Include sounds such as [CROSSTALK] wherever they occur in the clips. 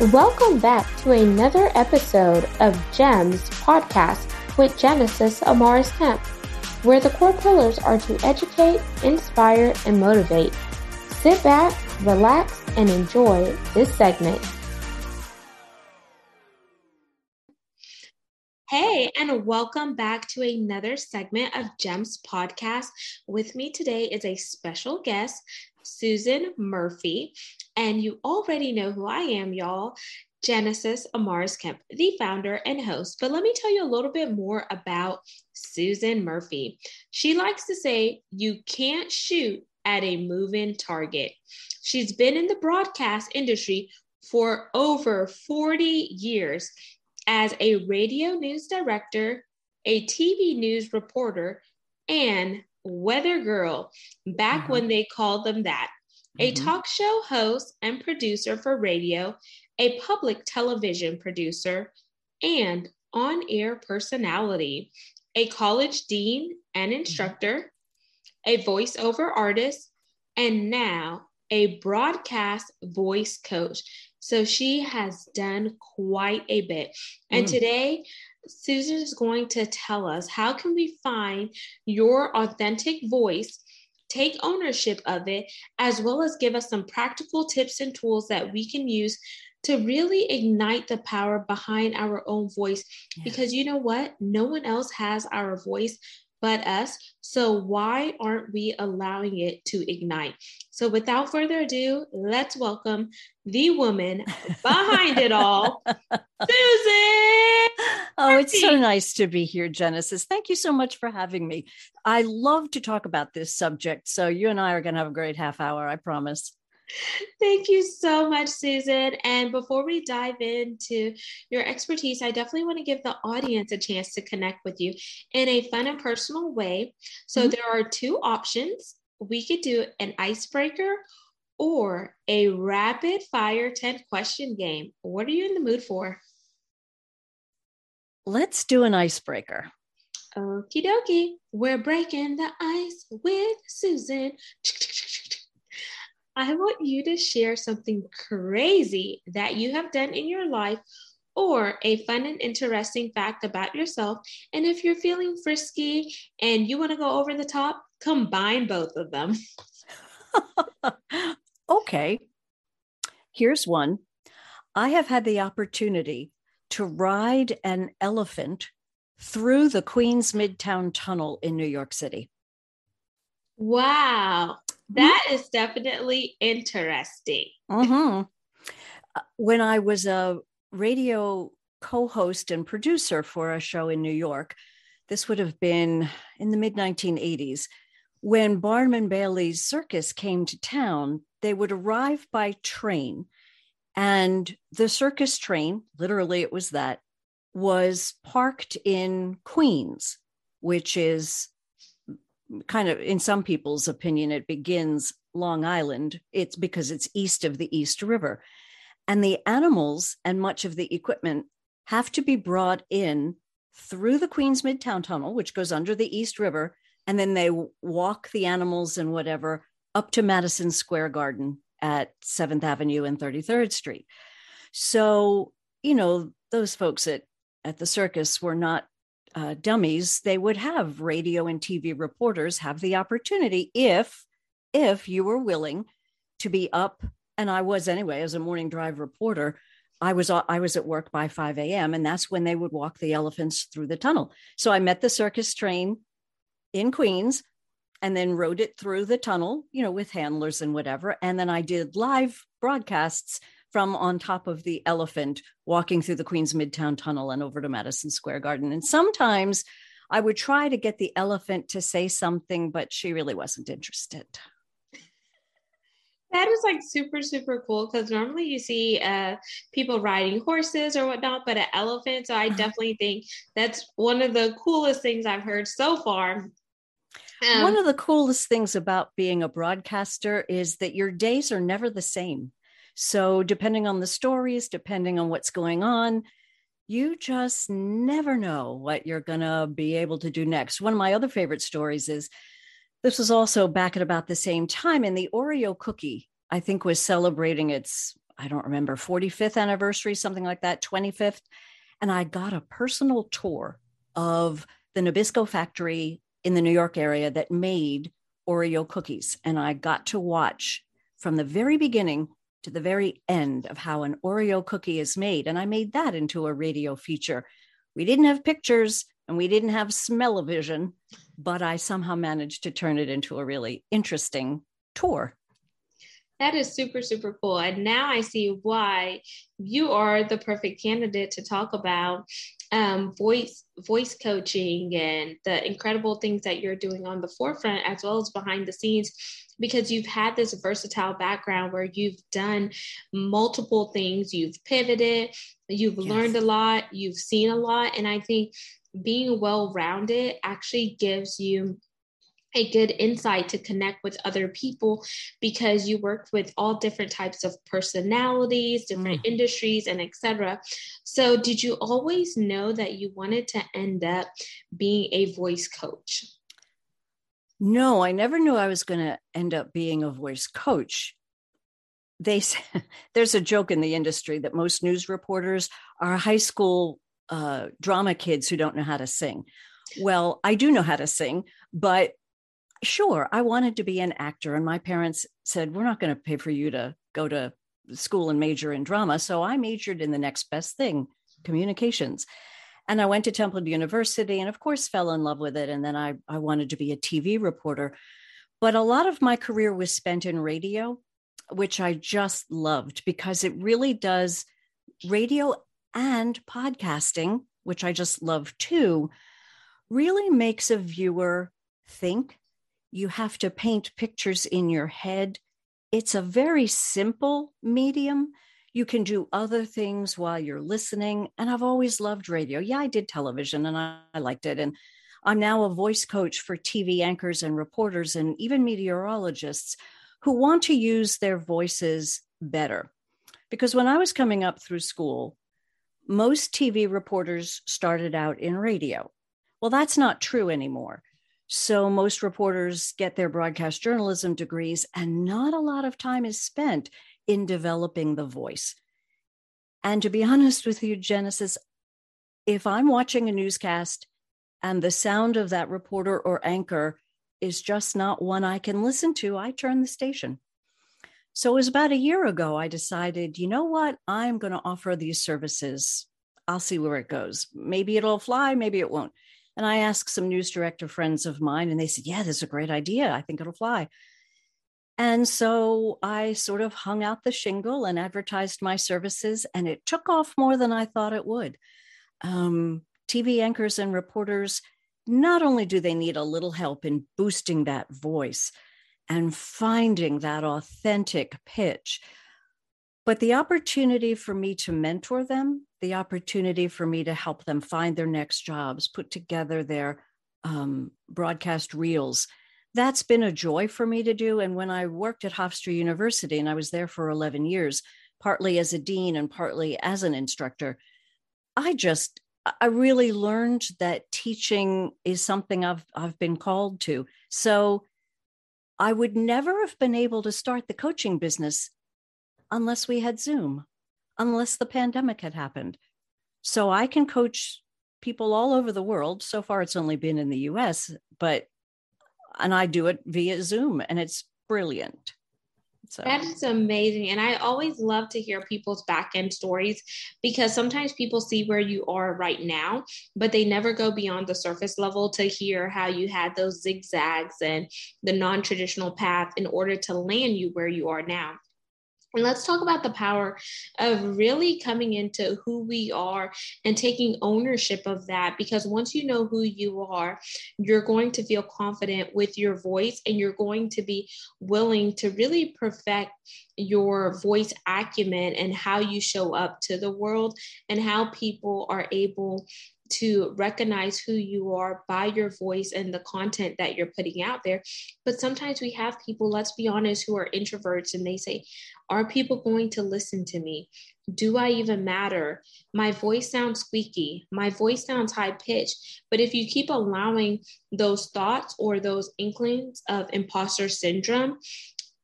Welcome back to another episode of GEMS podcast with Genesis Amaris Kemp, where the core pillars are to educate, inspire, and motivate. Sit back, relax, and enjoy this segment. Hey, and welcome back to another segment of GEMS podcast. With me today is a special guest, Susan Murphy. And you already know who I am, y'all. Genesis Amaris Kemp, the founder and host. But let me tell you a little bit more about Susan Murphy. She likes to say, You can't shoot at a moving target. She's been in the broadcast industry for over 40 years as a radio news director, a TV news reporter, and weather girl, back mm-hmm. when they called them that a mm-hmm. talk show host and producer for radio, a public television producer, and on air personality, a college dean and mm-hmm. instructor, a voiceover artist, and now a broadcast voice coach. So she has done quite a bit. And mm. today, Susan is going to tell us how can we find your authentic voice take ownership of it, as well as give us some practical tips and tools that we can use to really ignite the power behind our own voice. Yeah. Because you know what? No one else has our voice but us. So why aren't we allowing it to ignite? So without further ado, let's welcome the woman behind it all, [LAUGHS] Susan. Oh, it's so nice to be here, Genesis. Thank you so much for having me. I love to talk about this subject. So you and I are going to have a great half hour, I promise. Thank you so much, Susan. And before we dive into your expertise, I definitely want to give the audience a chance to connect with you in a fun and personal way. So mm-hmm. there are two options. We could do an icebreaker or a rapid fire 10 question game. What are you in the mood for? Let's do an icebreaker. Okie dokie. We're breaking the ice with Susan. I want you to share something crazy that you have done in your life or a fun and interesting fact about yourself. And if you're feeling frisky and you want to go over the top, combine both of them. [LAUGHS] okay. Here's one I have had the opportunity to ride an elephant through the Queens Midtown Tunnel in New York City. Wow. That mm-hmm. definitely interesting. Mm-hmm. Uh, when I was a radio co host and producer for a show in New York, this would have been in the mid 1980s. When Barnum and Bailey's circus came to town, they would arrive by train. And the circus train, literally, it was that, was parked in Queens, which is kind of in some people's opinion it begins long island. It's because it's east of the east river. And the animals and much of the equipment have to be brought in through the queens midtown tunnel which goes under the east river and then they walk the animals and whatever up to madison square garden at 7th avenue and 33rd street so you know those folks at at the circus were not uh, dummies, they would have radio and TV reporters have the opportunity if if you were willing to be up. And I was anyway as a morning drive reporter. I was I was at work by 5 a.m. and that's when they would walk the elephants through the tunnel. So I met the circus train in Queens and then rode it through the tunnel, you know, with handlers and whatever. And then I did live broadcasts from on top of the elephant walking through the Queens Midtown Tunnel and over to Madison Square Garden. And sometimes I would try to get the elephant to say something, but she really wasn't interested. That is like super, super cool because normally you see uh, people riding horses or whatnot, but an elephant. So I uh-huh. definitely think that's one of the coolest things I've heard so far. One of the coolest things about being a broadcaster is that your days are never the same. So, depending on the stories, depending on what's going on, you just never know what you're going to be able to do next. One of my other favorite stories is this was also back at about the same time, and the Oreo cookie, I think, was celebrating its I don't remember, 45th anniversary, something like that, 25th. And I got a personal tour of the Nabisco factory in the New York area that made Oreo cookies. And I got to watch from the very beginning to the very end of how an Oreo cookie is made. And I made that into a radio feature. We didn't have pictures and we didn't have smell-o-vision, but I somehow managed to turn it into a really interesting tour. That is super, super cool. And now I see why you are the perfect candidate to talk about um, voice voice coaching and the incredible things that you're doing on the forefront as well as behind the scenes because you've had this versatile background where you've done multiple things you've pivoted you've yes. learned a lot you've seen a lot and i think being well rounded actually gives you a good insight to connect with other people because you worked with all different types of personalities different mm. industries and etc so did you always know that you wanted to end up being a voice coach? No i never knew i was going to end up being a voice coach. They [LAUGHS] there's a joke in the industry that most news reporters are high school uh, drama kids who don't know how to sing. Well i do know how to sing but sure, I wanted to be an actor. And my parents said, we're not going to pay for you to go to school and major in drama. So I majored in the next best thing, communications. And I went to Temple University and, of course, fell in love with it. And then I, I wanted to be a TV reporter. But a lot of my career was spent in radio, which I just loved because it really does radio and podcasting, which I just love too, really makes a viewer think you have to paint pictures in your head. It's a very simple medium. You can do other things while you're listening. And I've always loved radio. Yeah, I did television and I, I liked it. And I'm now a voice coach for TV anchors and reporters and even meteorologists who want to use their voices better. Because when I was coming up through school, most TV reporters started out in radio. Well, that's not true anymore. So most reporters get their broadcast journalism degrees, and not a lot of time is spent in developing the voice. And to be [LAUGHS] honest with you, Genesis, if I'm watching a newscast and the sound of that reporter or anchor is just not one I can listen to, I turn the station. So it was about a year ago, I decided, you know what? I'm going to offer these services. I'll see where it goes. Maybe it'll fly, maybe it won't. And I asked some news director friends of mine, and they said, Yeah, this is a great idea. I think it'll fly. And so I sort of hung out the shingle and advertised my services, and it took off more than I thought it would. Um, TV anchors and reporters, not only do they need a little help in boosting that voice and finding that authentic pitch, but the opportunity for me to mentor them, the opportunity for me to help them find their next jobs, put together their um, broadcast reels, that's been a joy for me to do. And when I worked at Hofstra University, and I was there for 11 years, partly as a dean and partly as an instructor, I just I really learned that teaching is something I've I've been called to. So I would never have been able to start the coaching business unless we had Zoom, unless the pandemic had happened. So I can coach people all over the world. So far, it's only been in the US, but, and I do it via Zoom, and it's brilliant. So. That is amazing. And I always love to hear people's back end stories because sometimes people see where you are right now, but they never go beyond the surface level to hear how you had those zigzags and the non traditional path in order to land you where you are now. And let's talk about the power of really coming into who we are and taking ownership of that. Because once you know who you are, you're going to feel confident with your voice and you're going to be willing to really perfect your voice acumen and how you show up to the world and how people are able to recognize who you are by your voice and the content that you're putting out there. But sometimes we have people, let's be honest, who are introverts and they say, Are people going to listen to me? Do I even matter? My voice sounds squeaky. My voice sounds high pitched. But if you keep allowing those thoughts or those inklings of imposter syndrome,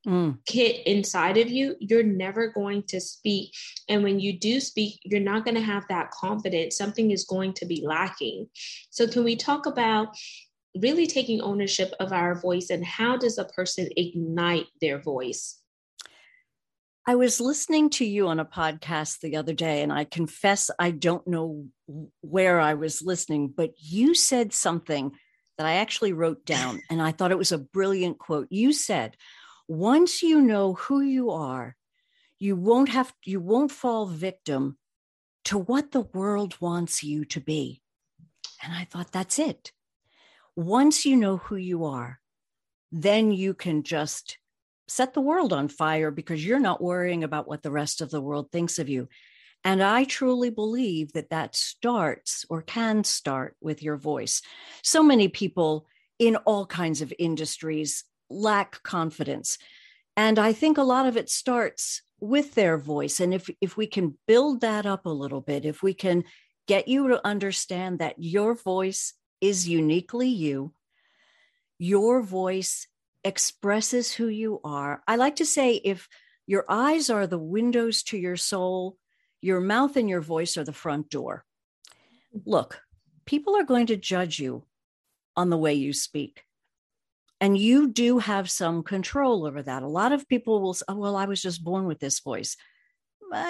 mm. kit inside of you, you're never going to speak. And when you do speak, you're not going to have that confidence. Something is going to be lacking. So, can we talk about really taking ownership of our voice and how does a person ignite their voice? I was listening to you on a podcast the other day, and I confess I don't know where I was listening, but you said something that I actually wrote down, and I thought it was a brilliant quote. You said, once you know who you are, you won't have you won't fall victim to what the world wants you to be. And I thought that's it. Once you know who you are, then you can just set the world on fire because you're not worrying about what the rest of the world thinks of you. And I truly believe that that starts or can start with your voice. So many people in all kinds of industries lack confidence. And I think a lot of it starts with their voice. And if, if we can build that up a little bit, if we can get you to understand that your voice is uniquely you, your voice expresses who you are. I like to say if your eyes are the windows to your soul, your mouth and your voice are the front door. Look, people are going to judge you on the way you speak. And you do have some control over that. A lot of people will say, oh, well, I was just born with this voice.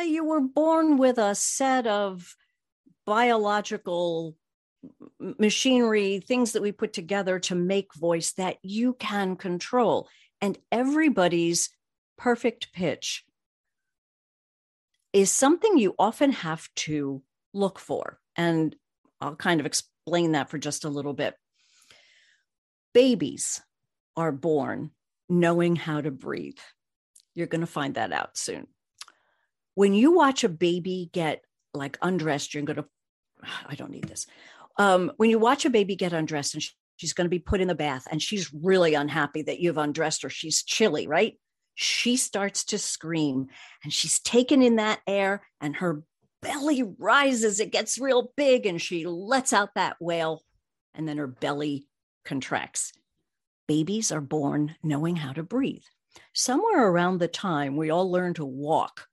You were born with a set of biological machinery, things that we put together to make voice that you can control. And everybody's perfect pitch is something you often have to look for. And I'll kind of explain that for just a little bit. Babies are born knowing how to breathe. You're going to find that out soon. When you watch a baby get like undressed, you're going [SIGHS] to, I don't need this. Um, when you watch a baby get undressed and she's going to be put in the bath and she's really unhappy that you've undressed her, she's chilly, right? She starts to scream and she's taken in that air and her belly rises. It gets real big and she lets out that wail and then her belly contracts babies are born knowing how to breathe. Somewhere around the time we all learn to walk,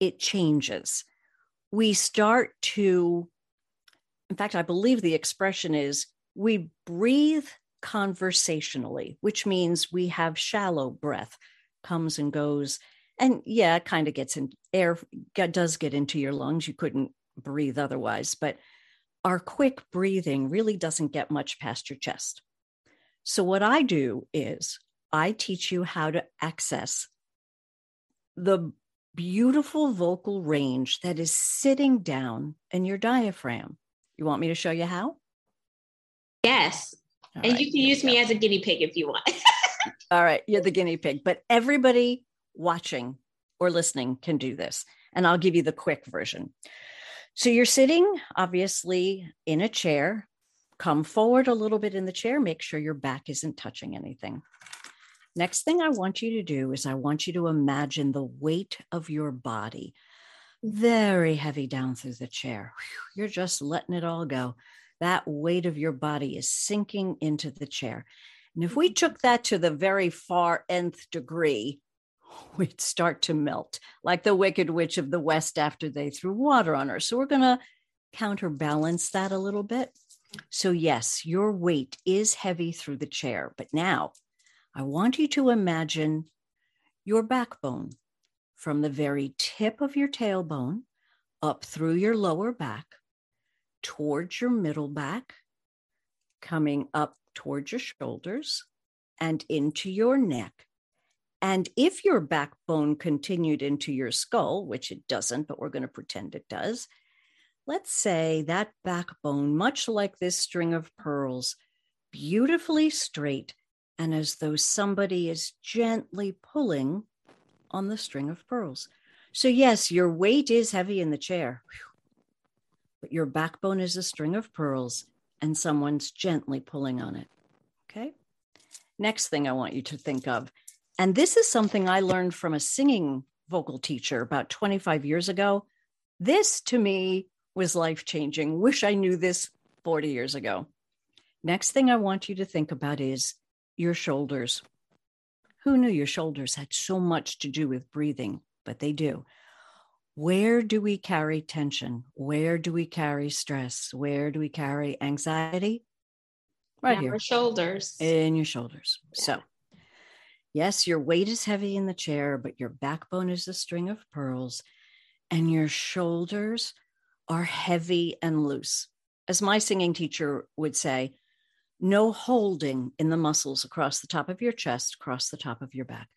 it changes. We start to, in fact, I believe the expression is we breathe conversationally, which means we have shallow breath, comes and goes. And yeah, it kind of gets in air, does get into your lungs. You couldn't breathe otherwise, but our quick breathing really doesn't get much past your chest. So, what I do is I teach you how to access the beautiful vocal range that is sitting down in your diaphragm. You want me to show you how? Yes. All and right, you can use me as a guinea pig if you want. [LAUGHS] All right, you're the guinea pig, but everybody watching or listening can do this. And I'll give you the quick version. So you're sitting, obviously, in a chair Come forward a little bit in the chair. Make sure your back isn't touching anything. Next thing I want you to do is I want you to imagine the weight of your body very heavy down through the chair. You're just letting it all go. That weight of your body is sinking into the chair. And if we took that to the very far nth degree, [LAUGHS] we'd start to melt like the Wicked Witch of the West after they threw water on her. So we're going to counterbalance that a little bit. So, yes, your weight is heavy through the chair, but now I want you to imagine your backbone from the very tip of your tailbone up through your lower back, towards your middle back, coming up towards your shoulders and into your neck. And if your backbone continued into your skull, which it doesn't, but we're going to pretend it does, let's say that backbone, much like this string of pearls, beautifully straight and as though somebody is gently pulling on the string of pearls. So, yes, your weight is heavy in the chair, but your backbone is a string of pearls and someone's gently pulling on it. Okay. Next thing I want you to think of, and this is something I learned from a singing vocal teacher about 25 years ago. This to me was life changing. Wish I knew this 40 years ago. Next thing I want you to think about is your shoulders. Who knew your shoulders had so much to do with breathing? But they do. Where do we carry tension? Where do we carry stress? Where do we carry anxiety? Right here. shoulders. In your shoulders. Yeah. So, yes, your weight is heavy in the chair, but your backbone is a string of pearls, and your shoulders are heavy and loose. As my singing teacher would say, no holding in the muscles across the top of your chest, across the top of your back.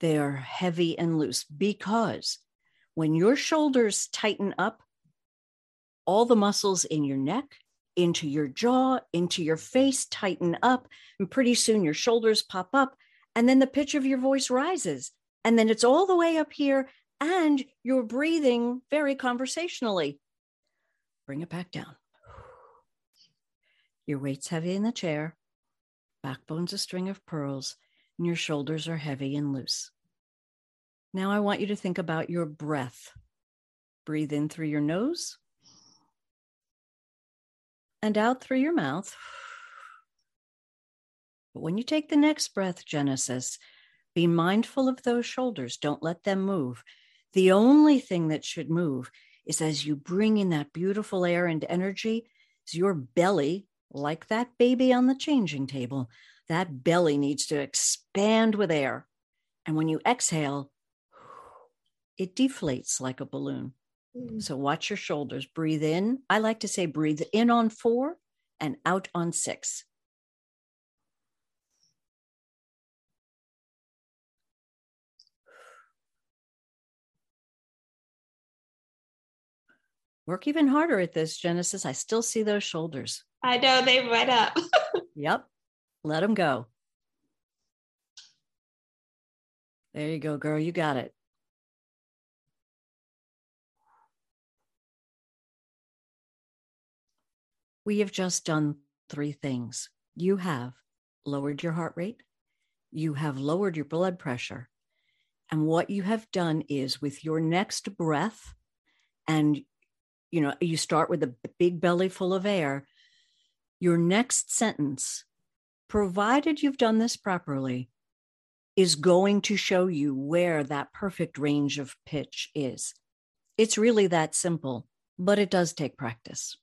They are heavy and loose because when your shoulders tighten up, all the muscles in your neck, into your jaw, into your face tighten up. And pretty soon your shoulders pop up, and then the pitch of your voice rises. And then it's all the way up here, and you're breathing very conversationally. Bring it back down. Your weight's heavy in the chair, backbone's a string of pearls, and your shoulders are heavy and loose. Now I want you to think about your breath. Breathe in through your nose and out through your mouth. But when you take the next breath, Genesis, be mindful of those shoulders. Don't let them move. The only thing that should move is as you bring in that beautiful air and energy, is your belly like that baby on the changing table, that belly needs to expand with air. And when you exhale, it deflates like a balloon. Mm. So watch your shoulders. Breathe in. I like to say breathe in on four and out on six. Work even harder at this, Genesis. I still see those shoulders. I know they went up. [LAUGHS] yep. Let them go. There you go, girl. You got it. We have just done three things. You have lowered your heart rate, you have lowered your blood pressure. And what you have done is with your next breath, and you know, you start with a big belly full of air, your next sentence, provided you've done this properly, is going to show you where that perfect range of pitch is. It's really that simple, but it does take practice.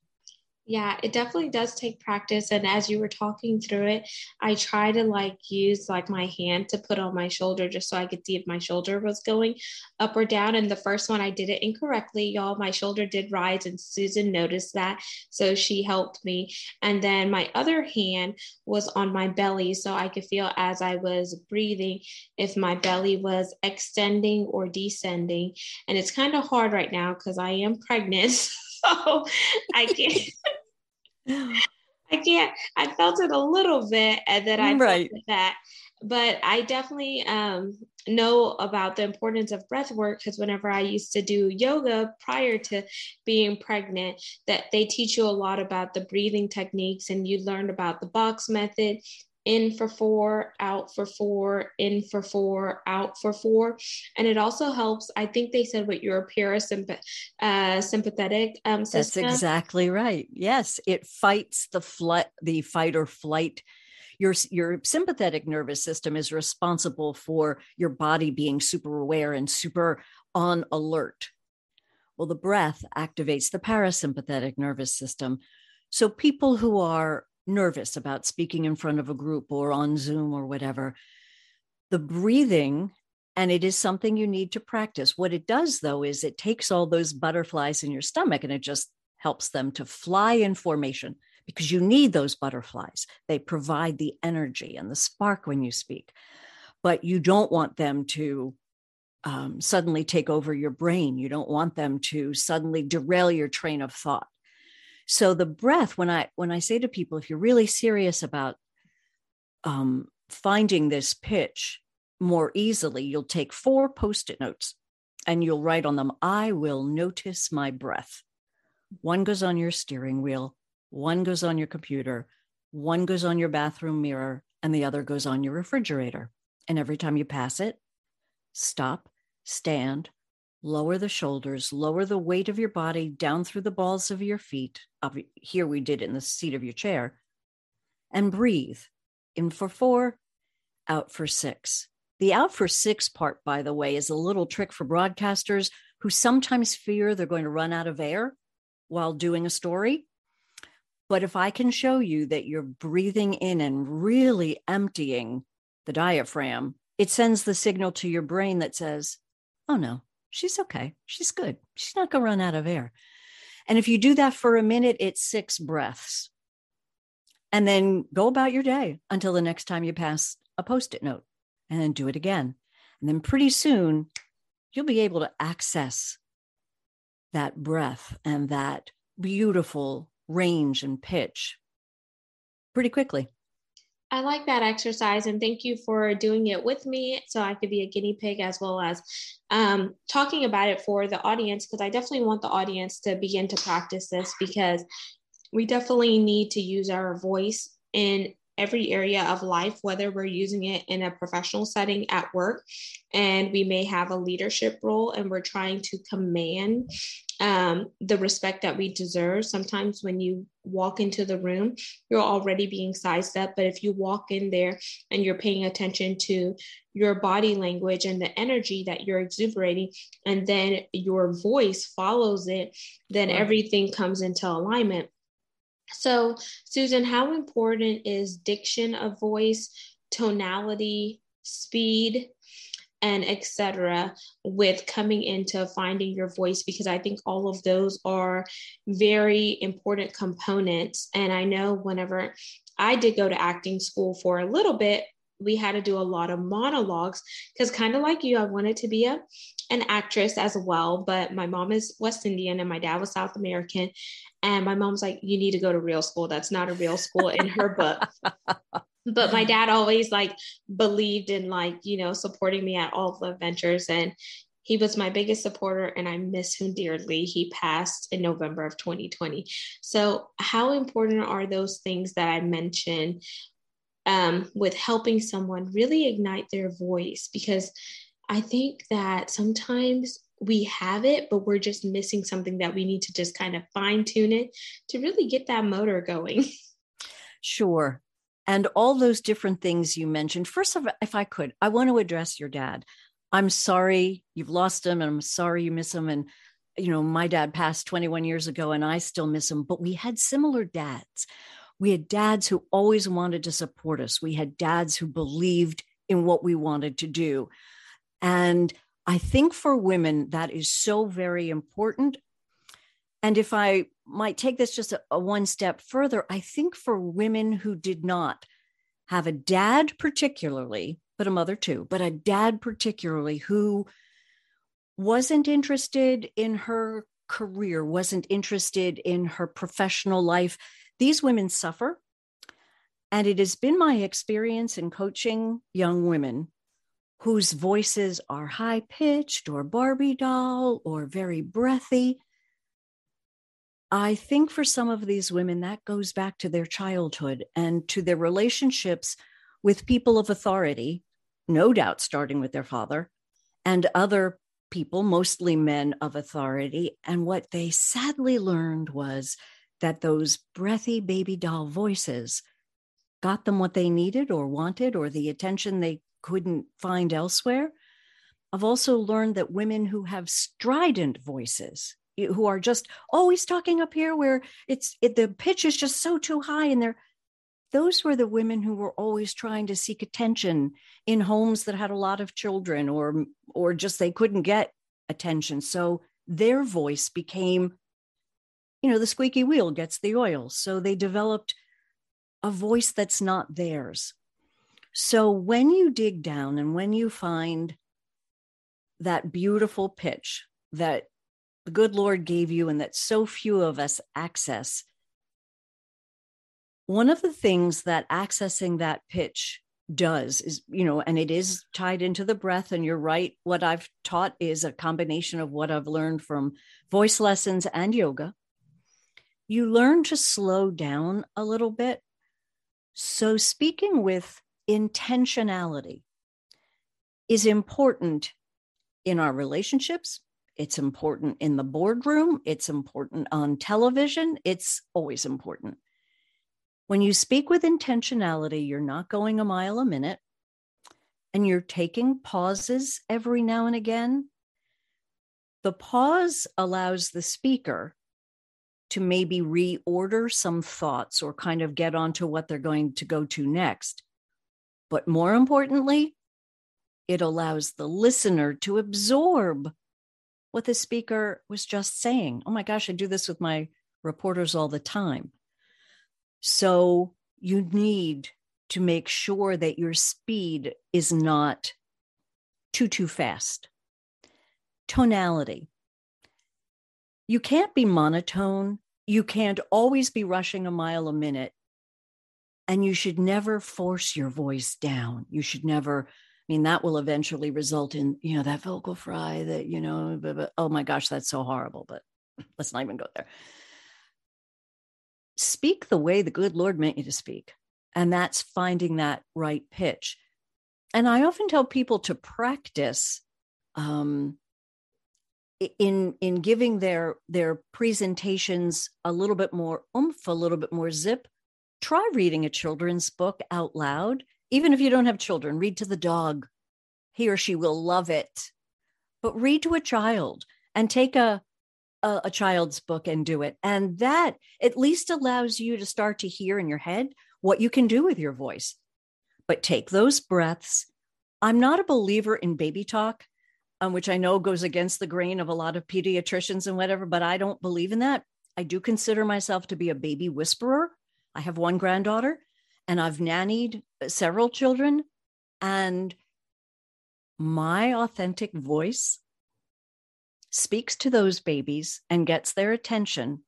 Yeah, it definitely does take practice. And as you were talking through it, I try to like use like my hand to put on my shoulder just so I could see if my shoulder was going up or down. And the first one I did it incorrectly, y'all. My shoulder did rise, and Susan noticed that. So she helped me. And then my other hand was on my belly. So I could feel as I was breathing if my belly was extending or descending. And it's kind of hard right now because I am pregnant. [LAUGHS] so I can't. [LAUGHS] I can't. I felt it a little bit, and then I right. that. But I definitely um, know about the importance of breath work because whenever I used to do yoga prior to being pregnant, that they teach you a lot about the breathing techniques, and you learn about the box method in for four, out for four, in for four, out for four. And it also helps, I think they said what your parasympathetic uh, sympathetic, um, system. That's exactly right. Yes, it fights the flight, the fight or flight. Your, your sympathetic nervous system is responsible for your body being super aware and super on alert. Well, the breath activates the parasympathetic nervous system. So people who are nervous about speaking in front of a group or on Zoom or whatever. The breathing, and it is something you need to practice. What it does, though, is it takes all those butterflies in your stomach and it just helps them to fly in formation because you need those butterflies. They provide the energy and the spark when you speak, but you don't want them to um, suddenly take over your brain. You don't want them to suddenly derail your train of thought so the breath when i when i say to people if you're really serious about um, finding this pitch more easily you'll take four post-it notes and you'll write on them i will notice my breath. One goes on your steering wheel one goes on your computer one goes on your bathroom mirror and the other goes on your refrigerator. And every time you pass it stop stand lower the shoulders, lower the weight of your body down through the balls of your feet. Up Here we did in the seat of your chair. And breathe in for four, out for six. The out for six part, by the way, is a little trick for broadcasters who sometimes fear they're going to run out of air while doing a story. But if I can show you that you're breathing in and really emptying the diaphragm, it sends the signal to your brain that says, oh no, she's okay. She's good. She's not going to run out of air. And if you do that for a minute, it's six breaths. And then go about your day until the next time you pass a post it note and then do it again. And then pretty soon you'll be able to access that breath and that beautiful range and pitch pretty quickly. I like that exercise and thank you for doing it with me so I could be a guinea pig as well as um, talking about it for the audience because I definitely want the audience to begin to practice this because we definitely need to use our voice in every area of life, whether we're using it in a professional setting at work and we may have a leadership role and we're trying to command um, the respect that we deserve. Sometimes when you walk into the room, you're already being sized up. But if you walk in there and you're paying attention to your body language and the energy that you're exuberating, and then your voice follows it, then right. everything comes into alignment. So, Susan, how important is diction of voice, tonality, speed, and etc with coming into finding your voice because i think all of those are very important components. And i know whenever i did go to acting school for a little bit we had to do a lot of monologues because kind of like you i wanted to be a an actress as well but my mom is west indian and my dad was south american. And my mom's like you need to go to real school. That's not a real school in her book [LAUGHS] but my dad always like believed in like you know supporting me at all the ventures and he was my biggest supporter and i miss him dearly. He passed in november of 2020 so how important are those things that i mentioned um, with helping someone really ignite their voice? Because i think that sometimes we have it but we're just missing something that we need to just kind of fine tune it to really get that motor going. [LAUGHS] Sure and all those different things you mentioned. First of all, if I could, I want to address your dad. I'm sorry you've lost him, and I'm sorry you miss him. And you know, my dad passed 21 years ago, and I still miss him. But we had similar dads. We had dads who always wanted to support us. We had dads who believed in what we wanted to do. And I think for women, that is so very important. And if I might take this just a, a one step further, I think for women who did not have a dad, particularly, but a mother too, but a dad, particularly, who wasn't interested in her career, wasn't interested in her professional life, these women suffer. And it has been my experience in coaching young women whose voices are high pitched or Barbie doll or very breathy I think for some of these women, that goes back to their childhood and to their relationships with people of authority, no doubt starting with their father, and other people, mostly men of authority. And what they sadly learned was that those breathy baby doll voices got them what they needed or wanted or the attention they couldn't find elsewhere. I've also learned that women who have strident voices, who are just always talking up here where it's it, the pitch is just so too high and they're those were the women who were always trying to seek attention in homes that had a lot of children or or just they couldn't get attention. So their voice became you know the squeaky wheel gets the oil. So they developed a voice that's not theirs. So when you dig down and when you find that beautiful pitch that the good Lord gave you and that so few of us access. One of the things that accessing that pitch does is, you know, and it is tied into the breath. And you're right. What I've taught is a combination of what I've learned from voice lessons and yoga. You learn to slow down a little bit. So, speaking with intentionality is important in our relationships, it's important in the boardroom, it's important on television, it's always important. When you speak with intentionality, you're not going a mile a minute. and you're taking pauses every now and again, the pause allows the speaker to maybe reorder some thoughts or kind of get onto what they're going to go to next. But more importantly, it allows the listener to absorb what the speaker was just saying. Oh my gosh, I do this with my reporters all the time. So you need to make sure that your speed is not too, too fast. Tonality. You can't be monotone. You can't always be rushing a mile a minute. And you should never force your voice down. You should never, mean, that will eventually result in, you know, that vocal fry that, you know, blah, blah. oh my gosh, that's so horrible. But [LAUGHS] let's not even go there speak the way the good Lord meant you to speak. And that's finding that right pitch. And I often tell people to practice um, in in giving their their presentations a little bit more oomph, a little bit more zip. Try reading a children's book out loud, even if you don't have children. Read to the dog; he or she will love it. But read to a child and take a a, a child's book and do it. And that at least allows you to start to hear in your head what you can do with your voice. But take those breaths. I'm not a believer in baby talk, um, which I know goes against the grain of a lot of pediatricians and whatever, but I don't believe in that. I do consider myself to be a baby whisperer. I have one granddaughter and I've nannied several children. And my authentic voice speaks to those babies and gets their attention,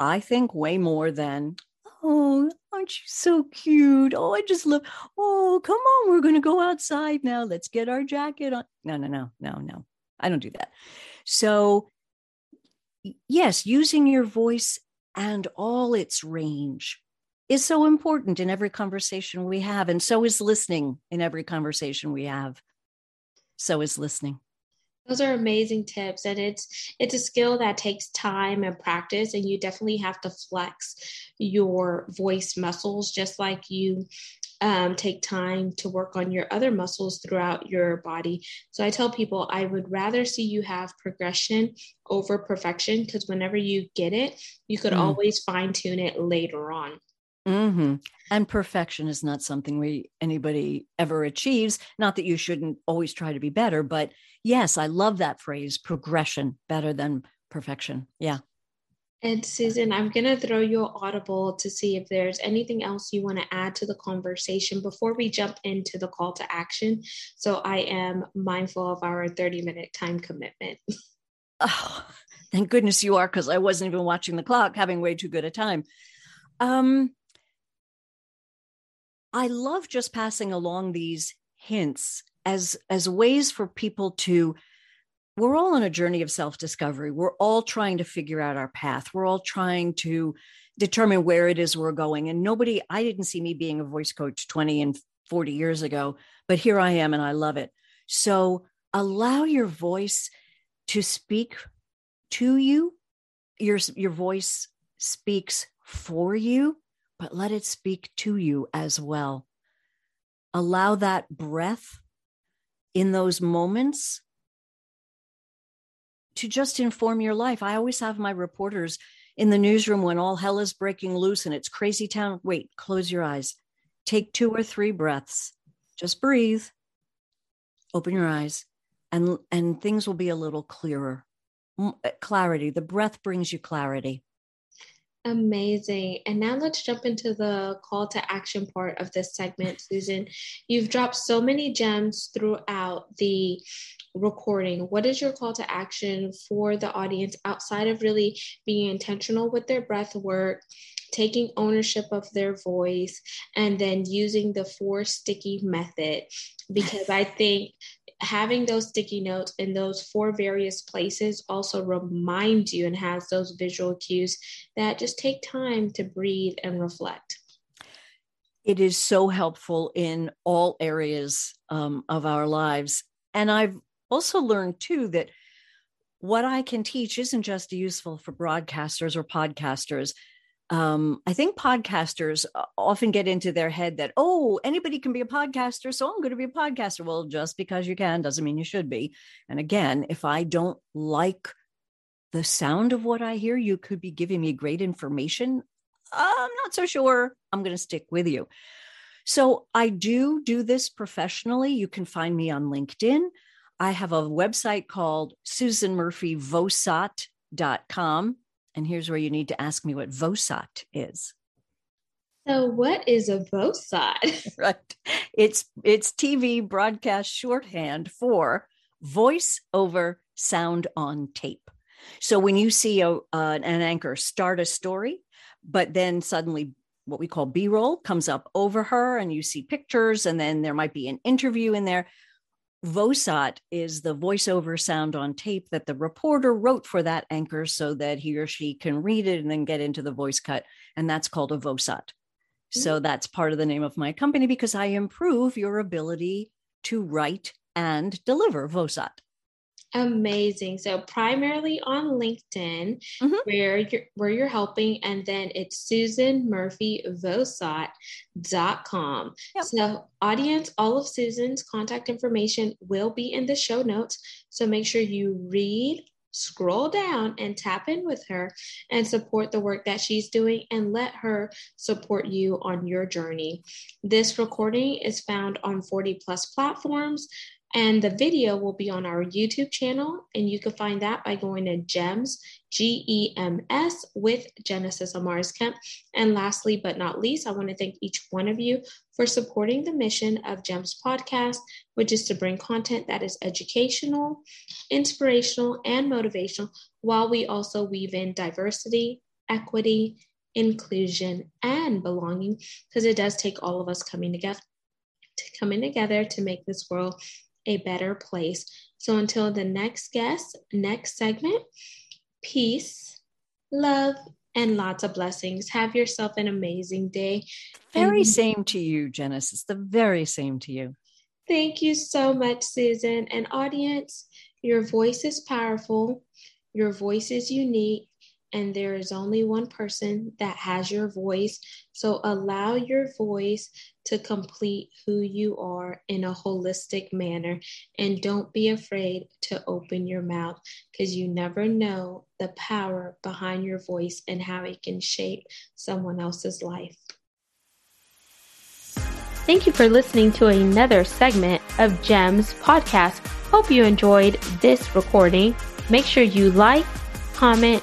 I think way more than, oh, aren't you so cute? Oh, I just love, oh, come on, we're going to go outside now. Let's get our jacket on. No, no, no, no, no. I don't do that. So, yes, using your voice and all its range is so important in every conversation we have. And so is listening in every conversation we have. So is listening. Those are amazing tips and it's it's a skill that takes time and practice and you definitely have to flex your voice muscles just like you um, take time to work on your other muscles throughout your body. So I tell people I would rather see you have progression over perfection because whenever you get it, you could mm. always fine tune it later on. Mm-hmm. And perfection is not something we anybody ever achieves. Not that you shouldn't always try to be better, but yes, I love that phrase progression better than perfection. Yeah. And Susan, I'm going to throw you an audible to see if there's anything else you want to add to the conversation before we jump into the call to action. So I am mindful of our 30 minute time commitment. [LAUGHS] Oh, thank goodness you are, because I wasn't even watching the clock, having way too good a time. Um, I love just passing along these hints as as ways for people to we're all on a journey of self-discovery. We're all trying to figure out our path. We're all trying to determine where it is we're going. And nobody, I didn't see me being a voice coach 20 and 40 years ago, but here I am and I love it. So allow your voice to speak to you. Your, your voice speaks for you but let it speak to you as well. Allow that breath in those moments to just inform your life. I always have my reporters in the newsroom when all hell is breaking loose and it's crazy town. Wait, close your eyes. Take two or three breaths. Just breathe. Open your eyes and and things will be a little clearer. Uh, clarity. The breath brings you clarity. Amazing. And now let's jump into the call to action part of this segment, Susan. You've dropped so many gems throughout the recording. What is your call to action for the audience outside of really being intentional with their breath work, taking ownership of their voice, and then using the four sticky method? Because I think having those sticky notes in those four various places also reminds you and has those visual cues that just take time to breathe and reflect. It is so helpful in all areas um, of our lives. And I've also learned too that what I can teach isn't just useful for broadcasters or podcasters, um, I think podcasters often get into their head that, oh, anybody can be a podcaster. So I'm going to be a podcaster. Well, just because you can doesn't mean you should be. And again, if I don't like the sound of what I hear, you could be giving me great information. I'm not so sure I'm going to stick with you. So I do do this professionally. You can find me on LinkedIn. I have a website called susanmurphyvosat.com and here's where you need to ask me what VOSAT is. So what is a VOSAT? [LAUGHS] [LAUGHS] right. It's it's TV broadcast shorthand for voice over sound on tape. So when you see a, uh, an anchor start a story, but then suddenly what we call B-roll comes up over her and you see pictures and then there might be an interview in there. VOSAT is the voiceover sound on tape that the reporter wrote for that anchor so that he or she can read it and then get into the voice cut. And that's called a VOSAT. So mm-hmm. that's part of the name of my company because I improve your ability to write and deliver VOSAT. Amazing. So primarily on LinkedIn, mm-hmm. where you're where you're helping, and then it's SusanMurphyVosat.com. Yep. So audience, all of Susan's contact information will be in the show notes. So make sure you read, scroll down and tap in with her and support the work that she's doing and let her support you on your journey. This recording is found on 40 plus platforms. And the video will be on our YouTube channel, and you can find that by going to GEMS, G E M S, with Genesis Amaris Kemp. And lastly, but not least, I want to thank each one of you for supporting the mission of GEMS podcast, which is to bring content that is educational, inspirational, and motivational, while we also weave in diversity, equity, inclusion, and belonging, because it does take all of us coming together to coming together to make this world a better place. So until the next guest, next segment, peace, love, and lots of blessings. Have yourself an amazing day. Very and- same to you, Genesis. The very same to you. Thank you so much, Susan. And audience, your voice is powerful, your voice is unique, and there is only one person that has your voice. So allow your voice to complete who you are in a holistic manner. And don't be afraid to open your mouth because you never know the power behind your voice and how it can shape someone else's life. Thank you for listening to another segment of GEMS podcast. Hope you enjoyed this recording. Make sure you like, comment,